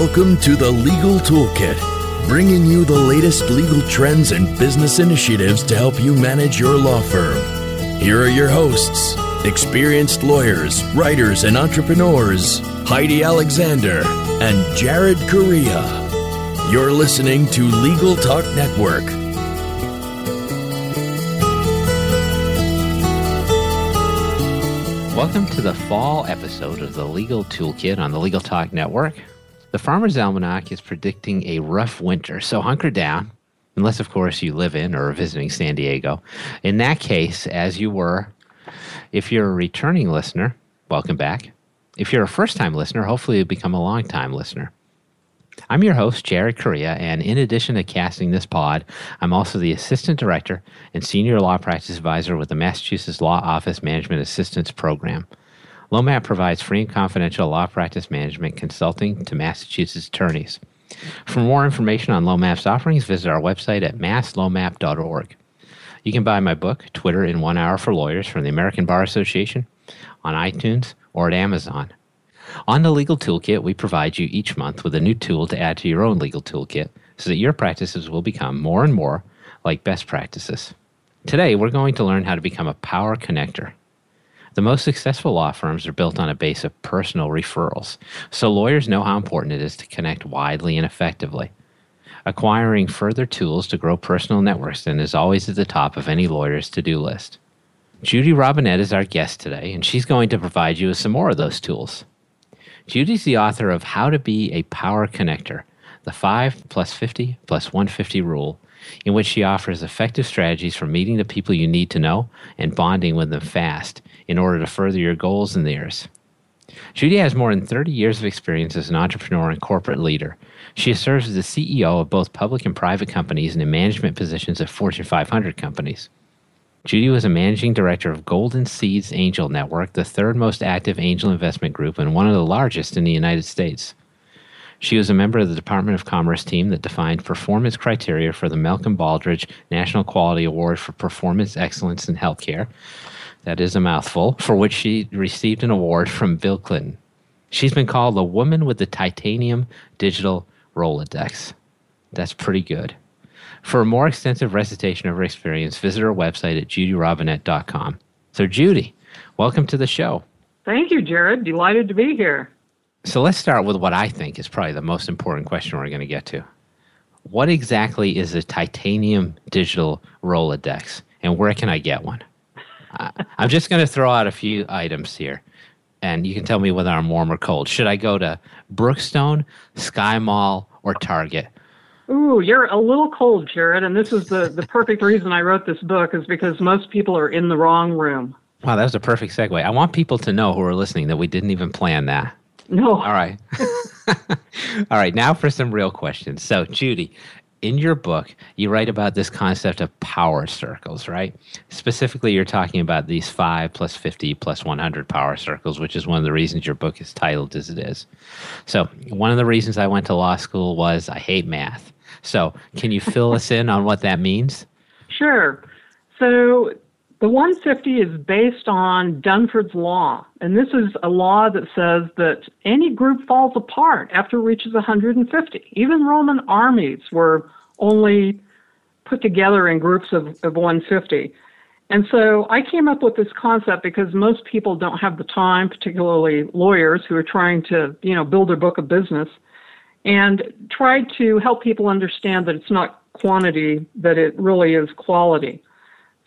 Welcome to the Legal Toolkit, bringing you the latest legal trends and business initiatives to help you manage your law firm. Here are your hosts, experienced lawyers, writers, and entrepreneurs, Heidi Alexander and Jared Correia. You're listening to Legal Talk Network. Welcome to the fall episode of the Legal Toolkit on the Legal Talk Network. The Farmer's Almanac is predicting a rough winter, so hunker down, unless, of course, you live in or are visiting San Diego. In that case, as you were, if you're a returning listener, welcome back. If you're a first time listener, hopefully you'll become a long time listener. I'm your host, Jared Correia, and in addition to casting this pod, I'm also the Assistant Director and Senior Law Practice Advisor with the Massachusetts Law Office Management Assistance Program. LOMAP provides free and confidential law practice management consulting to Massachusetts attorneys. For more information on LOMAP's offerings, visit our website at masslomap.org. You can buy my book, Twitter in One Hour for Lawyers, from the American Bar Association, on iTunes, or at Amazon. On the Legal Toolkit, we provide you each month with a new tool to add to your own legal toolkit so that your practices will become more and more like best practices. Today, we're going to learn how to become a power connector. The most successful law firms are built on a base of personal referrals, so lawyers know how important it is to connect widely and effectively. Acquiring further tools to grow personal networks then is always at the top of any lawyer's to do list. Judy Robinett is our guest today, and she's going to provide you with some more of those tools. Judy's the author of How to Be a Power Connector, the 5 plus 50 plus 150 rule, in which she offers effective strategies for meeting the people you need to know and bonding with them fast in order to further your goals and theirs. Judy has more than 30 years of experience as an entrepreneur and corporate leader. She serves as the CEO of both public and private companies and in management positions at Fortune 500 companies. Judy was a managing director of Golden Seeds Angel Network, the third most active angel investment group and one of the largest in the United States. She was a member of the Department of Commerce team that defined performance criteria for the Malcolm Baldrige National Quality Award for Performance Excellence in Healthcare. That is a mouthful, for which she received an award from Bill Clinton. She's been called the woman with the titanium digital Rolodex. That's pretty good. For a more extensive recitation of her experience, visit her website at judyrobinett.com. So, Judy, welcome to the show. Thank you, Jared. Delighted to be here. So, let's start with what I think is probably the most important question we're going to get to. What exactly is a titanium digital Rolodex, and where can I get one? I'm just going to throw out a few items here, and you can tell me whether I'm warm or cold. Should I go to Brookstone, Sky Mall, or Target? Ooh, you're a little cold, Jared, and this is the, the perfect reason I wrote this book is because most people are in the wrong room. Wow, that was a perfect segue. I want people to know who are listening that we didn't even plan that. No. All right. All right, now for some real questions. So, Judy, in your book, you write about this concept of power circles, right? Specifically, you're talking about these 5 plus 50 plus 100 power circles, which is one of the reasons your book is titled as it is. So, one of the reasons I went to law school was I hate math. So, can you fill us in on what that means? Sure. So, the 150 is based on Dunbar's Law, and this is a law that says that any group falls apart after it reaches 150. Even Roman armies were only put together in groups of, of 150. And so I came up with this concept because most people don't have the time, particularly lawyers who are trying to, you know, build their book of business, and tried to help people understand that it's not quantity, that it really is quality.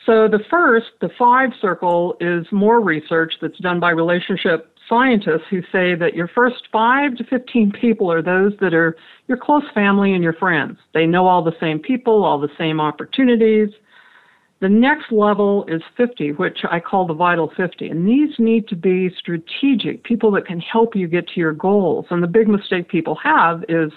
So the first, the five circle, is more research that's done by relationship scientists who say that your first five to 15 people are those that are your close family and your friends. They know all the same people, all the same opportunities. The next level is 50, which I call the vital 50. And these need to be strategic, people that can help you get to your goals. And the big mistake people have is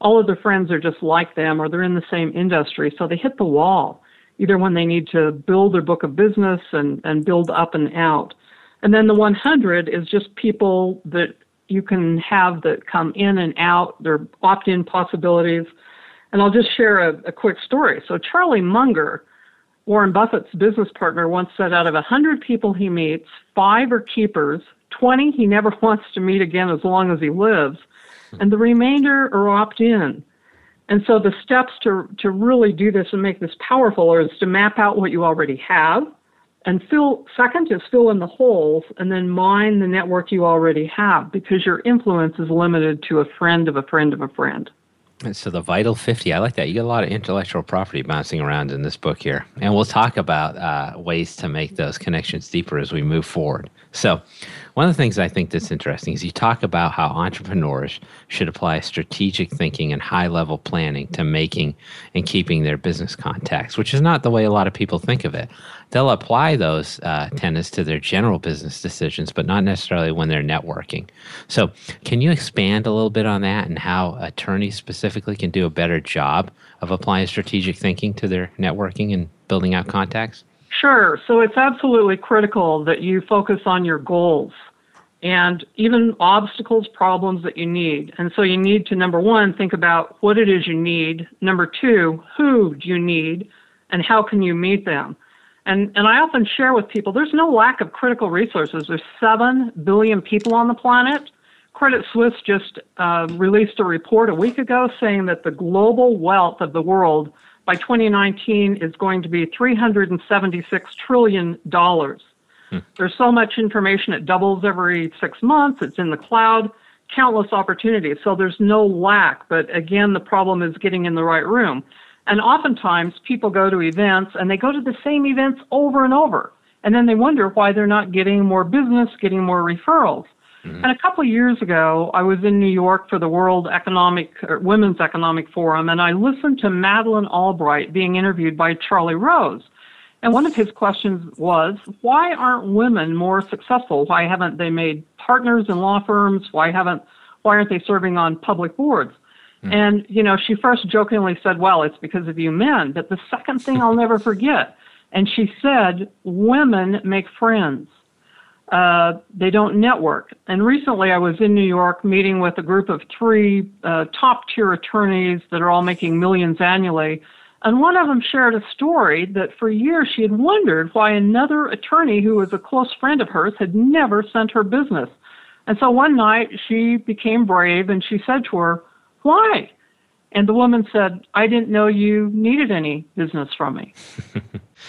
all of their friends are just like them or they're in the same industry, so they hit the wall either when they need to build their book of business and, and build up and out. And then the 100 is just people that you can have that come in and out, they're opt in possibilities. And I'll just share a, a quick story. So, Charlie Munger, Warren Buffett's business partner, once said out of 100 people he meets, five are keepers, 20 he never wants to meet again as long as he lives, and the remainder are opt in. And so the steps to, to really do this and make this powerful is to map out what you already have. And fill, second is fill in the holes and then mine the network you already have because your influence is limited to a friend of a friend of a friend. And so the vital 50, I like that. You get a lot of intellectual property bouncing around in this book here. And we'll talk about uh, ways to make those connections deeper as we move forward. So, one of the things I think that's interesting is you talk about how entrepreneurs should apply strategic thinking and high level planning to making and keeping their business contacts, which is not the way a lot of people think of it. They'll apply those uh, tenets to their general business decisions, but not necessarily when they're networking. So, can you expand a little bit on that and how attorneys specifically can do a better job of applying strategic thinking to their networking and building out contacts? Sure. So it's absolutely critical that you focus on your goals and even obstacles, problems that you need. And so you need to, number one, think about what it is you need. Number two, who do you need and how can you meet them? And, and I often share with people there's no lack of critical resources. There's 7 billion people on the planet. Credit Suisse just uh, released a report a week ago saying that the global wealth of the world by 2019 is going to be $376 trillion. Hmm. There's so much information, it doubles every six months, it's in the cloud, countless opportunities. So there's no lack, but again, the problem is getting in the right room. And oftentimes people go to events and they go to the same events over and over. And then they wonder why they're not getting more business, getting more referrals. Mm-hmm. And a couple of years ago, I was in New York for the World Economic Women's Economic Forum, and I listened to Madeleine Albright being interviewed by Charlie Rose. And one of his questions was, why aren't women more successful? Why haven't they made partners in law firms? Why haven't why aren't they serving on public boards? Mm. And you know, she first jokingly said, "Well, it's because of you men." But the second thing I'll never forget, and she said, "Women make friends." Uh, they don't network. And recently I was in New York meeting with a group of three uh, top tier attorneys that are all making millions annually. And one of them shared a story that for years she had wondered why another attorney who was a close friend of hers had never sent her business. And so one night she became brave and she said to her, Why? And the woman said, I didn't know you needed any business from me.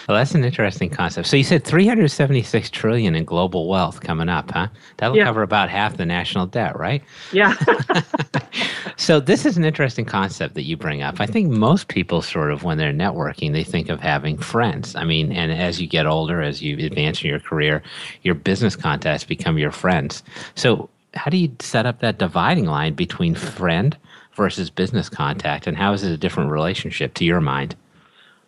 well, that's an interesting concept. So you said 376 trillion in global wealth coming up, huh? That'll yeah. cover about half the national debt, right? Yeah. so this is an interesting concept that you bring up. I think most people sort of when they're networking, they think of having friends. I mean, and as you get older, as you advance in your career, your business contacts become your friends. So how do you set up that dividing line between friend versus business contact, and how is it a different relationship to your mind?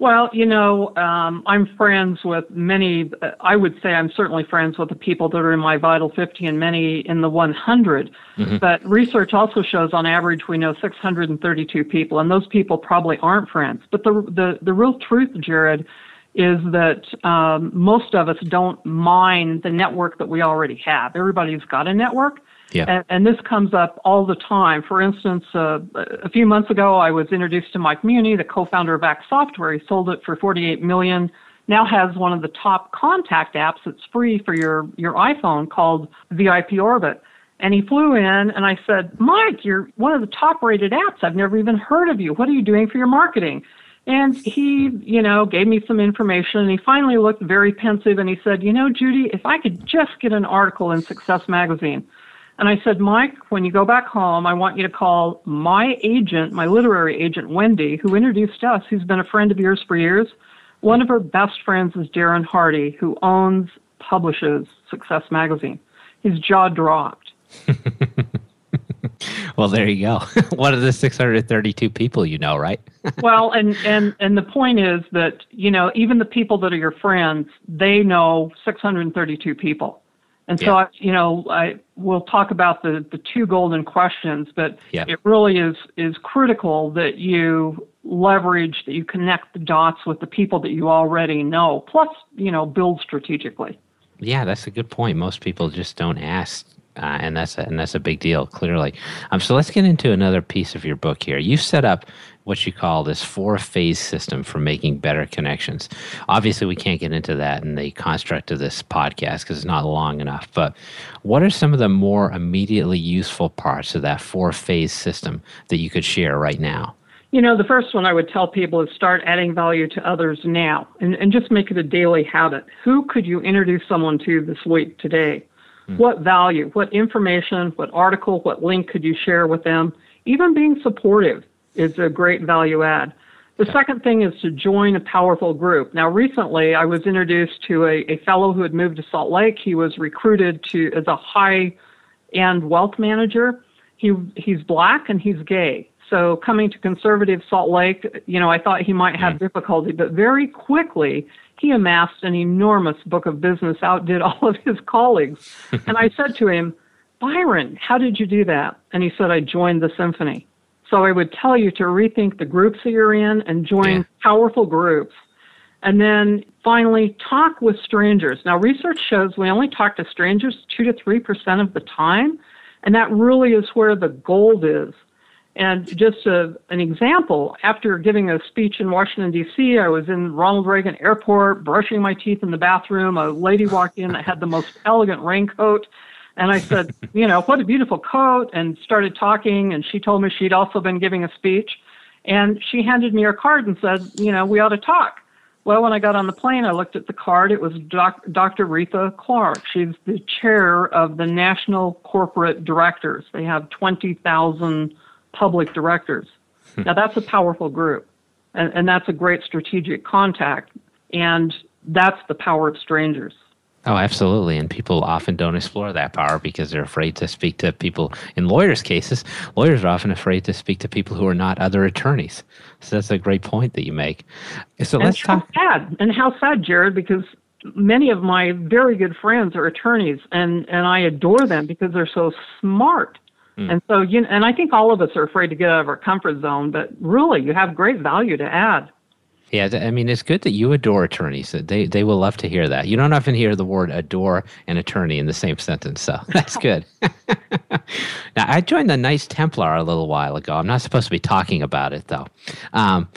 Well, you know, um, I'm friends with many. I would say I'm certainly friends with the people that are in my Vital 50 and many in the 100. Mm-hmm. But research also shows, on average, we know 632 people, and those people probably aren't friends. But the the the real truth, Jared, is that um, most of us don't mine the network that we already have. Everybody's got a network, yeah. And, and, this comes up all the time. For instance, uh, a few months ago, I was introduced to Mike Muhney, the co-founder of Act Software. He sold it for 48 million. Now has one of the top contact apps that's free for your your iPhone called VIP Orbit. And he flew in, and I said, Mike, you're one of the top rated apps. I've never even heard of you. What are you doing for your marketing? And he, you know, gave me some information and he finally looked very pensive and he said, You know, Judy, if I could just get an article in Success Magazine. And I said, Mike, when you go back home, I want you to call my agent, my literary agent, Wendy, who introduced us, who's been a friend of yours for years. One of her best friends is Darren Hardy, who owns, publishes Success Magazine. His jaw dropped. well, there you go. One of the 632 people you know, right? well, and, and, and the point is that, you know, even the people that are your friends, they know 632 people. And so, I, you know, I we'll talk about the, the two golden questions, but yeah. it really is is critical that you leverage that you connect the dots with the people that you already know. Plus, you know, build strategically. Yeah, that's a good point. Most people just don't ask Uh, and that's a, and that's a big deal, clearly. Um, so let's get into another piece of your book here. You set up what you call this four phase system for making better connections. Obviously, we can't get into that in the construct of this podcast because it's not long enough. But what are some of the more immediately useful parts of that four phase system that you could share right now? You know, the first one I would tell people is start adding value to others now and, and just make it a daily habit. Who could you introduce someone to this week, today? Hmm. What value, what information, what article, what link could you share with them? Even being supportive is a great value add. The second thing is to join a powerful group. Now, recently I was introduced to a, a fellow who had moved to Salt Lake. He was recruited to as a high end wealth manager. He he's black and he's gay. So coming to conservative Salt Lake, you know, I thought he might have mm. difficulty, but very quickly he amassed an enormous book of business, outdid all of his colleagues. and I said to him, Byron, how did you do that? And he said, I joined the symphony. So I would tell you to rethink the groups that you're in and join yeah. powerful groups. And then finally, talk with strangers. Now, research shows we only talk to strangers 2 to 3% of the time, and that really is where the gold is. And just a, an example, after giving a speech in Washington, D.C., I was in Ronald Reagan Airport brushing my teeth in the bathroom. A lady walked in that had the most elegant raincoat. And I said, you know, what a beautiful coat, and started talking. And she told me she'd also been giving a speech. And she handed me her card and said, you know, we ought to talk. Well, when I got on the plane, I looked at the card. It was doc- Dr. Reatha Clark. She's the chair of the National Corporate Directors. They have 20,000 public directors. Hmm. now, that's a powerful group, and, and that's a great strategic contact, and that's the power of strangers. Oh, absolutely. And people often don't explore that power because they're afraid to speak to people. In lawyers' cases, lawyers are often afraid to speak to people who are not other attorneys. So that's a great point that you make. So and let's talk. Sad. And how sad, Jared, because many of my very good friends are attorneys, and, and I adore them because they're so smart. Mm. And so, you know, and I think all of us are afraid to get out of our comfort zone, but really, you have great value to add. Yeah, I mean, it's good that you adore attorneys. They they will love to hear that. You don't often hear the word adore an attorney in the same sentence, so that's good. now, I joined the Knights Templar a little while ago. I'm not supposed to be talking about it though. Um,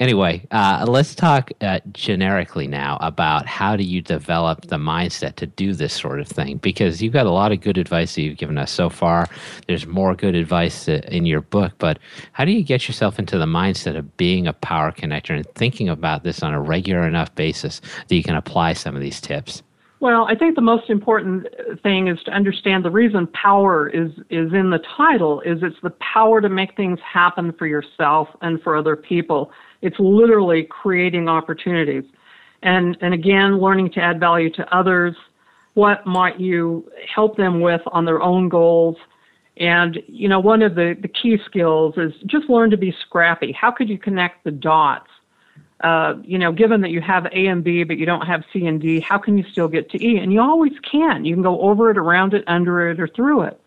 anyway, uh, let's talk uh, generically now about how do you develop the mindset to do this sort of thing? Because you've got a lot of good advice that you've given us so far. There's more good advice uh, in your book but how do you get yourself into the mindset of being a power connector and thinking about this on a regular enough basis that you can apply some of these tips well, I think the most important thing is to understand the reason power is is in the title is it's the power to make things happen for yourself and for other people. It's literally creating opportunities. And, and again, learning to add value to others. What might you help them with on their own goals? And, you know, one of the, the key skills is just learn to be scrappy. How could you connect the dots? Uh, you know, given that you have A and B, but you don't have C and D, how can you still get to E? And you always can. You can go over it, around it, under it, or through it.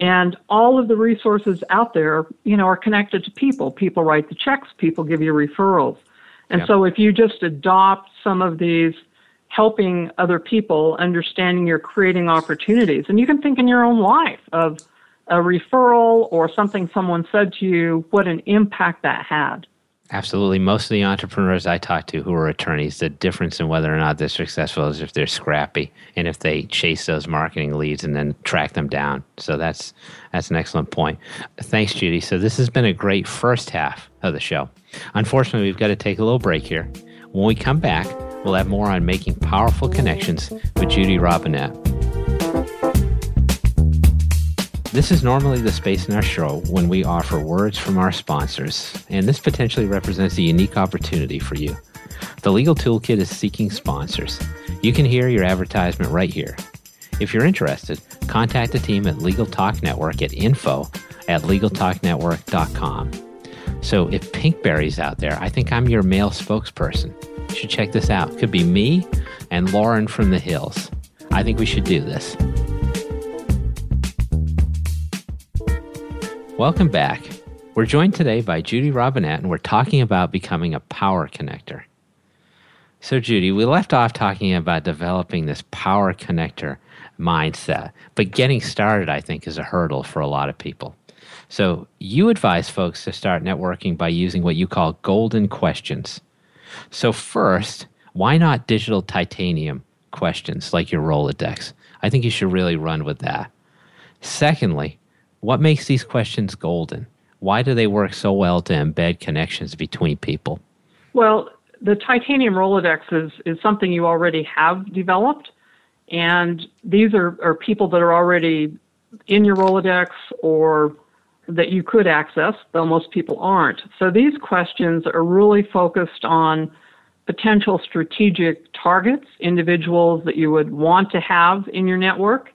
And all of the resources out there, you know, are connected to people. People write the checks, people give you referrals. And so if you just adopt some of these helping other people, understanding you're creating opportunities, and you can think in your own life of a referral or something someone said to you, what an impact that had. Absolutely. Most of the entrepreneurs I talk to who are attorneys, the difference in whether or not they're successful is if they're scrappy and if they chase those marketing leads and then track them down. So that's that's an excellent point. Thanks, Judy. So this has been a great first half of the show. Unfortunately, we've got to take a little break here. When we come back, we'll have more on making powerful connections with Judy Robinett. This is normally the space in our show when we offer words from our sponsors, and this potentially represents a unique opportunity for you. The Legal Toolkit is seeking sponsors. You can hear your advertisement right here. If you're interested, contact the team at Legal Talk Network at info at legaltalknetwork.com. So if Pinkberry's out there, I think I'm your male spokesperson. You should check this out. Could be me and Lauren from the Hills. I think we should do this. Welcome back. We're joined today by Judy Robinett, and we're talking about becoming a power connector. So, Judy, we left off talking about developing this power connector mindset. But getting started, I think, is a hurdle for a lot of people. So you advise folks to start networking by using what you call golden questions. So, first, why not digital titanium questions like your Rolodex? I think you should really run with that. Secondly, what makes these questions golden? Why do they work so well to embed connections between people? Well, the titanium Rolodex is, is something you already have developed. And these are, are people that are already in your Rolodex or that you could access, though most people aren't. So these questions are really focused on potential strategic targets, individuals that you would want to have in your network.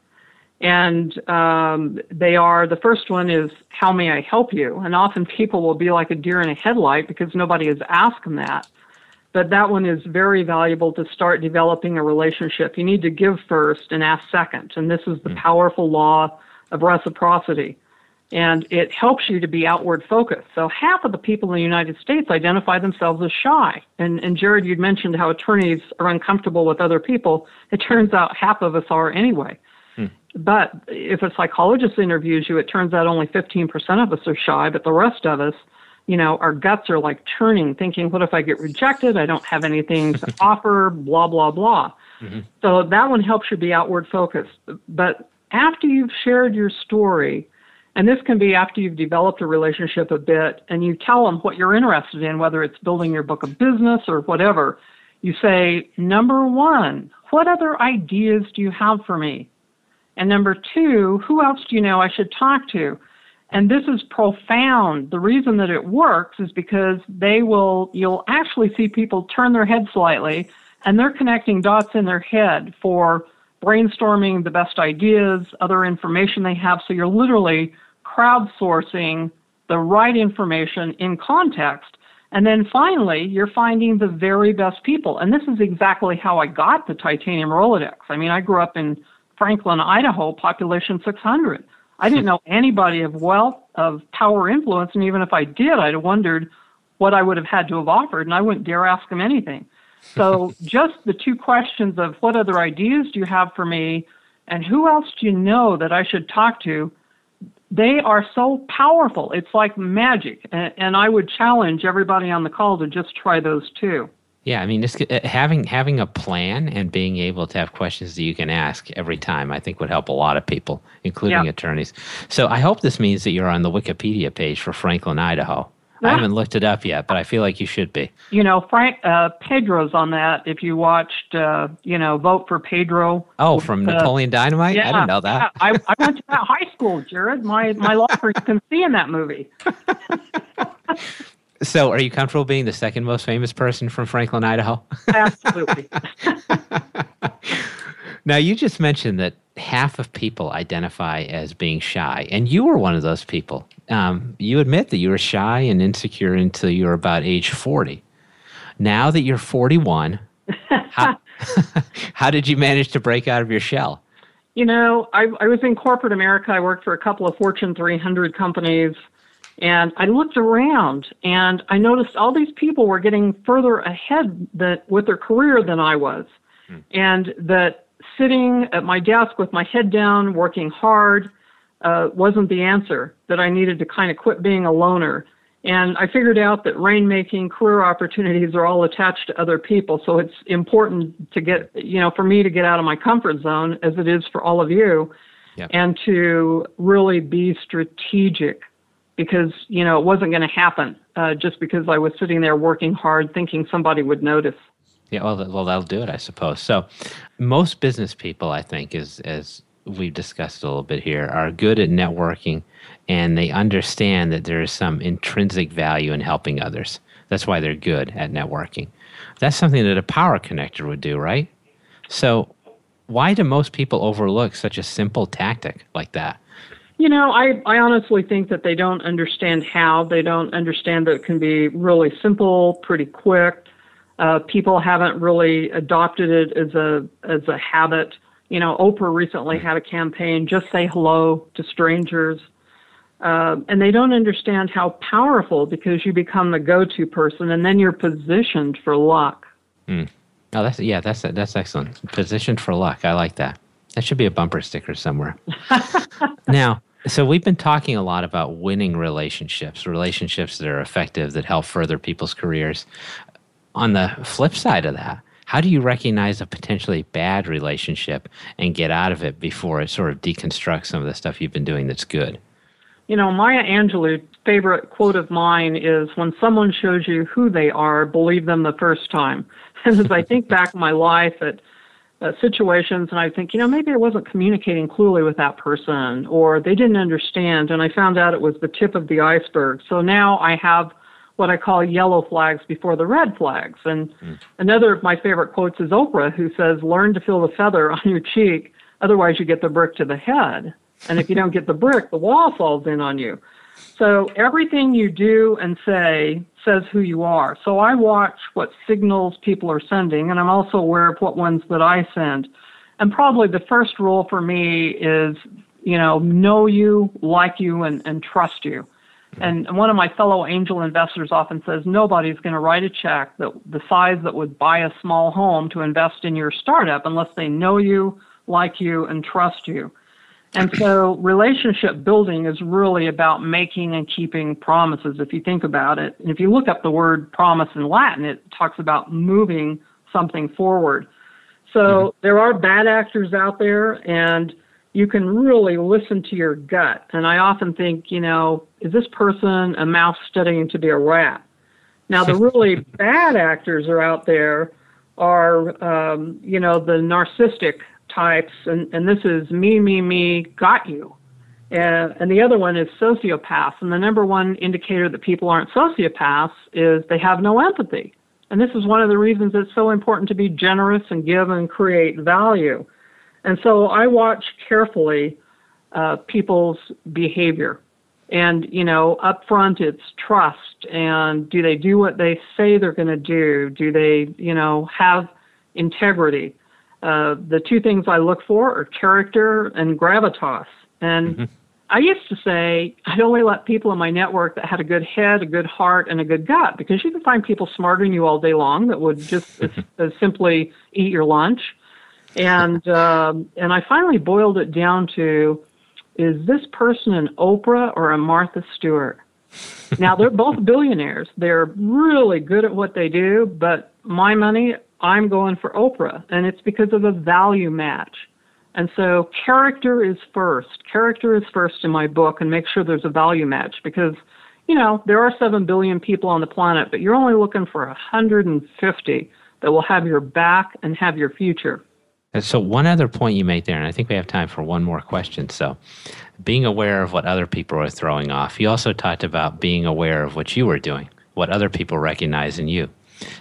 And um, they are the first one is, How may I help you? And often people will be like a deer in a headlight because nobody has asked them that. But that one is very valuable to start developing a relationship. You need to give first and ask second. And this is the mm. powerful law of reciprocity and it helps you to be outward focused. So half of the people in the United States identify themselves as shy. And, and Jared, you'd mentioned how attorneys are uncomfortable with other people. It turns out half of us are anyway. Hmm. But if a psychologist interviews you, it turns out only 15% of us are shy, but the rest of us, you know, our guts are like churning, thinking, what if I get rejected? I don't have anything to offer, blah, blah, blah. Mm-hmm. So that one helps you be outward focused. But after you've shared your story, and this can be after you've developed a relationship a bit and you tell them what you're interested in, whether it's building your book of business or whatever. You say, number one, what other ideas do you have for me? And number two, who else do you know I should talk to? And this is profound. The reason that it works is because they will, you'll actually see people turn their head slightly and they're connecting dots in their head for brainstorming the best ideas, other information they have. So you're literally crowdsourcing the right information in context. And then finally, you're finding the very best people. And this is exactly how I got the Titanium Rolodex. I mean, I grew up in Franklin, Idaho, population 600. I didn't know anybody of wealth, of power, influence, and even if I did, I'd have wondered what I would have had to have offered, and I wouldn't dare ask them anything. So, just the two questions of what other ideas do you have for me, and who else do you know that I should talk to they are so powerful. It's like magic. And, and, I would challenge everybody on the call to just try those too. Yeah, I mean, just uh, having having a plan and being able to have questions that you can ask every time, I think would help a lot of people, including yeah. attorneys. So I hope this means that you're on the Wikipedia page for Franklin, Idaho. I haven't looked it up yet, but I feel like you should be. You know, Frank uh, Pedro's on that. If you watched, uh, you know, Vote for Pedro. Oh, from uh, Napoleon Dynamite. Yeah, I didn't know that. I, I went to that high school, Jared. My my law firm can see in that movie. so, are you comfortable being the second most famous person from Franklin, Idaho? Absolutely. now, you just mentioned that half of people identify as being shy, and you were one of those people. Um, you admit that you were shy and insecure until you were about age 40. Now that you're 41, how, how did you manage to break out of your shell? You know, I, I was in corporate America. I worked for a couple of Fortune 300 companies. And I looked around and I noticed all these people were getting further ahead that, with their career than I was. Hmm. And that sitting at my desk with my head down, working hard, uh, wasn't the answer, that I needed to kind of quit being a loner. And I figured out that rainmaking career opportunities are all attached to other people. So it's important to get, you know, for me to get out of my comfort zone as it is for all of you yep. and to really be strategic because, you know, it wasn't going to happen uh, just because I was sitting there working hard thinking somebody would notice. Yeah, well, well, that'll do it, I suppose. So, most business people, I think, is as we've discussed a little bit here, are good at networking, and they understand that there is some intrinsic value in helping others. That's why they're good at networking. That's something that a power connector would do, right? So, why do most people overlook such a simple tactic like that? You know, I, I honestly think that they don't understand how. They don't understand that it can be really simple, pretty quick. Uh, people haven't really adopted it as a as a habit. You know, Oprah recently had a campaign, just say hello to strangers. Uh, and they don't understand how powerful because you become the go-to person and then you're positioned for luck. Mm. Oh, that's yeah, that's that's excellent. Positioned for luck. I like that. That should be a bumper sticker somewhere. now, so we've been talking a lot about winning relationships, relationships that are effective, that help further people's careers. On the flip side of that, how do you recognize a potentially bad relationship and get out of it before it sort of deconstructs some of the stuff you've been doing that's good? You know, Maya Angelou favorite quote of mine is when someone shows you who they are, believe them the first time. And as I think back my life at uh, situations and I think, you know, maybe I wasn't communicating clearly with that person or they didn't understand and I found out it was the tip of the iceberg. So now I have what I call yellow flags before the red flags. And mm. another of my favorite quotes is Oprah, who says, Learn to feel the feather on your cheek, otherwise, you get the brick to the head. And if you don't get the brick, the wall falls in on you. So everything you do and say says who you are. So I watch what signals people are sending, and I'm also aware of what ones that I send. And probably the first rule for me is, you know, know you, like you, and, and trust you. And one of my fellow angel investors often says nobody's going to write a check that the size that would buy a small home to invest in your startup unless they know you, like you, and trust you. And so relationship building is really about making and keeping promises if you think about it. And if you look up the word promise in Latin, it talks about moving something forward. So mm-hmm. there are bad actors out there and you can really listen to your gut. And I often think, you know, is this person a mouse studying to be a rat? Now, the really bad actors are out there are, um, you know, the narcissistic types, and, and this is me, me, me, got you. And, and the other one is sociopaths. And the number one indicator that people aren't sociopaths is they have no empathy. And this is one of the reasons it's so important to be generous and give and create value. And so I watch carefully uh, people's behavior. And, you know, up front it's trust. And do they do what they say they're going to do? Do they, you know, have integrity? Uh, the two things I look for are character and gravitas. And mm-hmm. I used to say I'd only let people in my network that had a good head, a good heart, and a good gut because you can find people smarter than you all day long that would just as, as simply eat your lunch and um, and I finally boiled it down to: Is this person an Oprah or a Martha Stewart? now they're both billionaires. They're really good at what they do, but my money, I'm going for Oprah, and it's because of a value match. And so character is first. Character is first in my book, and make sure there's a value match because you know there are seven billion people on the planet, but you're only looking for 150 that will have your back and have your future. So, one other point you made there, and I think we have time for one more question. So, being aware of what other people are throwing off. You also talked about being aware of what you were doing, what other people recognize in you.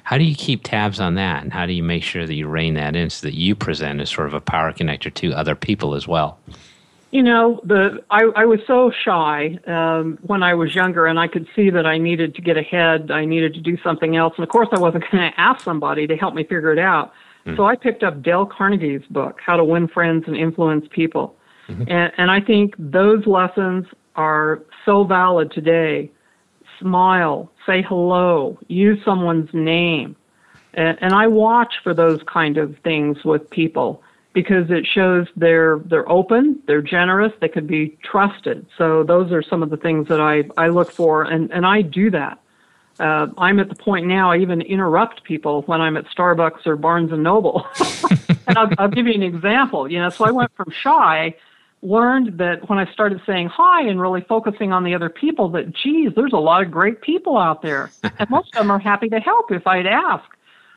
How do you keep tabs on that, and how do you make sure that you rein that in so that you present as sort of a power connector to other people as well? You know, the I, I was so shy um, when I was younger, and I could see that I needed to get ahead. I needed to do something else, and of course, I wasn't going to ask somebody to help me figure it out. Mm-hmm. So I picked up Dale Carnegie's book, How to Win Friends and Influence People. Mm-hmm. And, and I think those lessons are so valid today. Smile, say hello, use someone's name. And, and I watch for those kind of things with people because it shows they're they're open, they're generous, they could be trusted. So those are some of the things that I, I look for and, and I do that uh, I'm at the point now I even interrupt people when I'm at Starbucks or Barnes and Noble. and I'll, I'll give you an example. You know, so I went from shy, learned that when I started saying hi and really focusing on the other people, that geez, there's a lot of great people out there, and most of them are happy to help if I'd ask.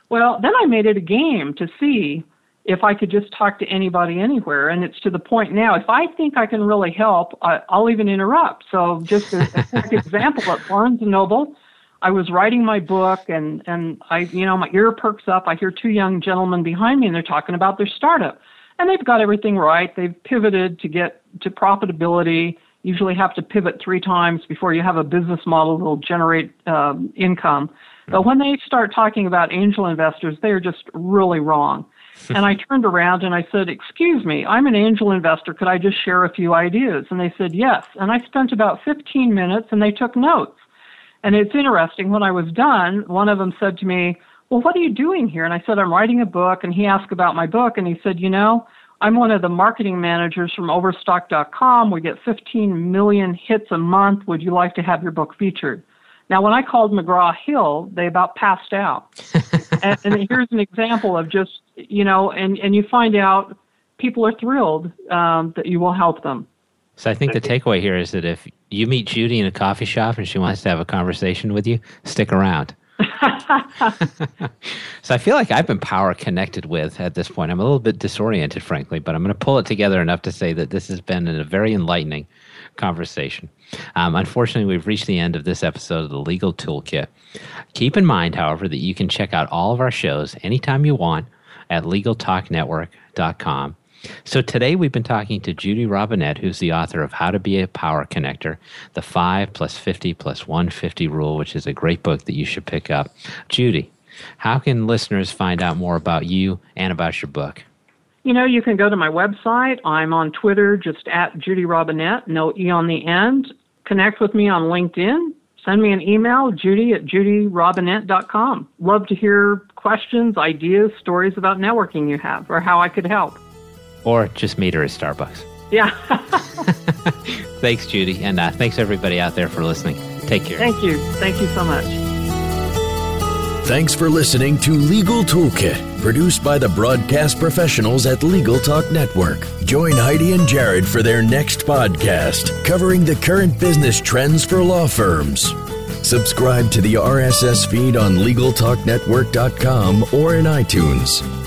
Well, then I made it a game to see if I could just talk to anybody anywhere. And it's to the point now, if I think I can really help, I, will even interrupt. So, just a, a quick example at Barnes and Noble, I was writing my book and, and I, you know, my ear perks up. I hear two young gentlemen behind me and they're talking about their startup. And they've got everything right. They've pivoted to get to profitability. Usually have to pivot three times before you have a business model that'll generate um, income. But when they start talking about angel investors, they are just really wrong. and I turned around and I said, Excuse me, I'm an angel investor. Could I just share a few ideas? And they said, Yes. And I spent about 15 minutes and they took notes. And it's interesting, when I was done, one of them said to me, Well, what are you doing here? And I said, I'm writing a book. And he asked about my book, and he said, You know, I'm one of the marketing managers from Overstock.com. We get 15 million hits a month. Would you like to have your book featured? Now, when I called McGraw Hill, they about passed out. and, and, here's an example of just, you know, and, and you find out people are thrilled um, that you will help them. So I think the takeaway here is that if you meet Judy in a coffee shop and she wants to have a conversation with you, stick around. so I feel like I've been power connected with at this point. I'm a little bit disoriented, frankly, but I'm going to pull it together enough to say that this has been a very enlightening conversation. Um, unfortunately, we've reached the end of this episode of the Legal Toolkit. Keep in mind, however, that you can check out all of our shows anytime you want at LegalTalkNetwork.com. So today we've been talking to Judy Robinett, who's the author of How to Be a Power Connector, the 5 plus 50 plus 150 rule, which is a great book that you should pick up. Judy, how can listeners find out more about you and about your book? You know, you can go to my website. I'm on Twitter, just at Judy Robinett, no E on the end. Connect with me on LinkedIn. Send me an email, judy at judyrobinett.com. Love to hear questions, ideas, stories about networking you have, or how I could help. Or just meet her at Starbucks. Yeah. thanks, Judy. And uh, thanks, everybody out there, for listening. Take care. Thank you. Thank you so much. Thanks for listening to Legal Toolkit, produced by the broadcast professionals at Legal Talk Network. Join Heidi and Jared for their next podcast, covering the current business trends for law firms. Subscribe to the RSS feed on LegalTalkNetwork.com or in iTunes.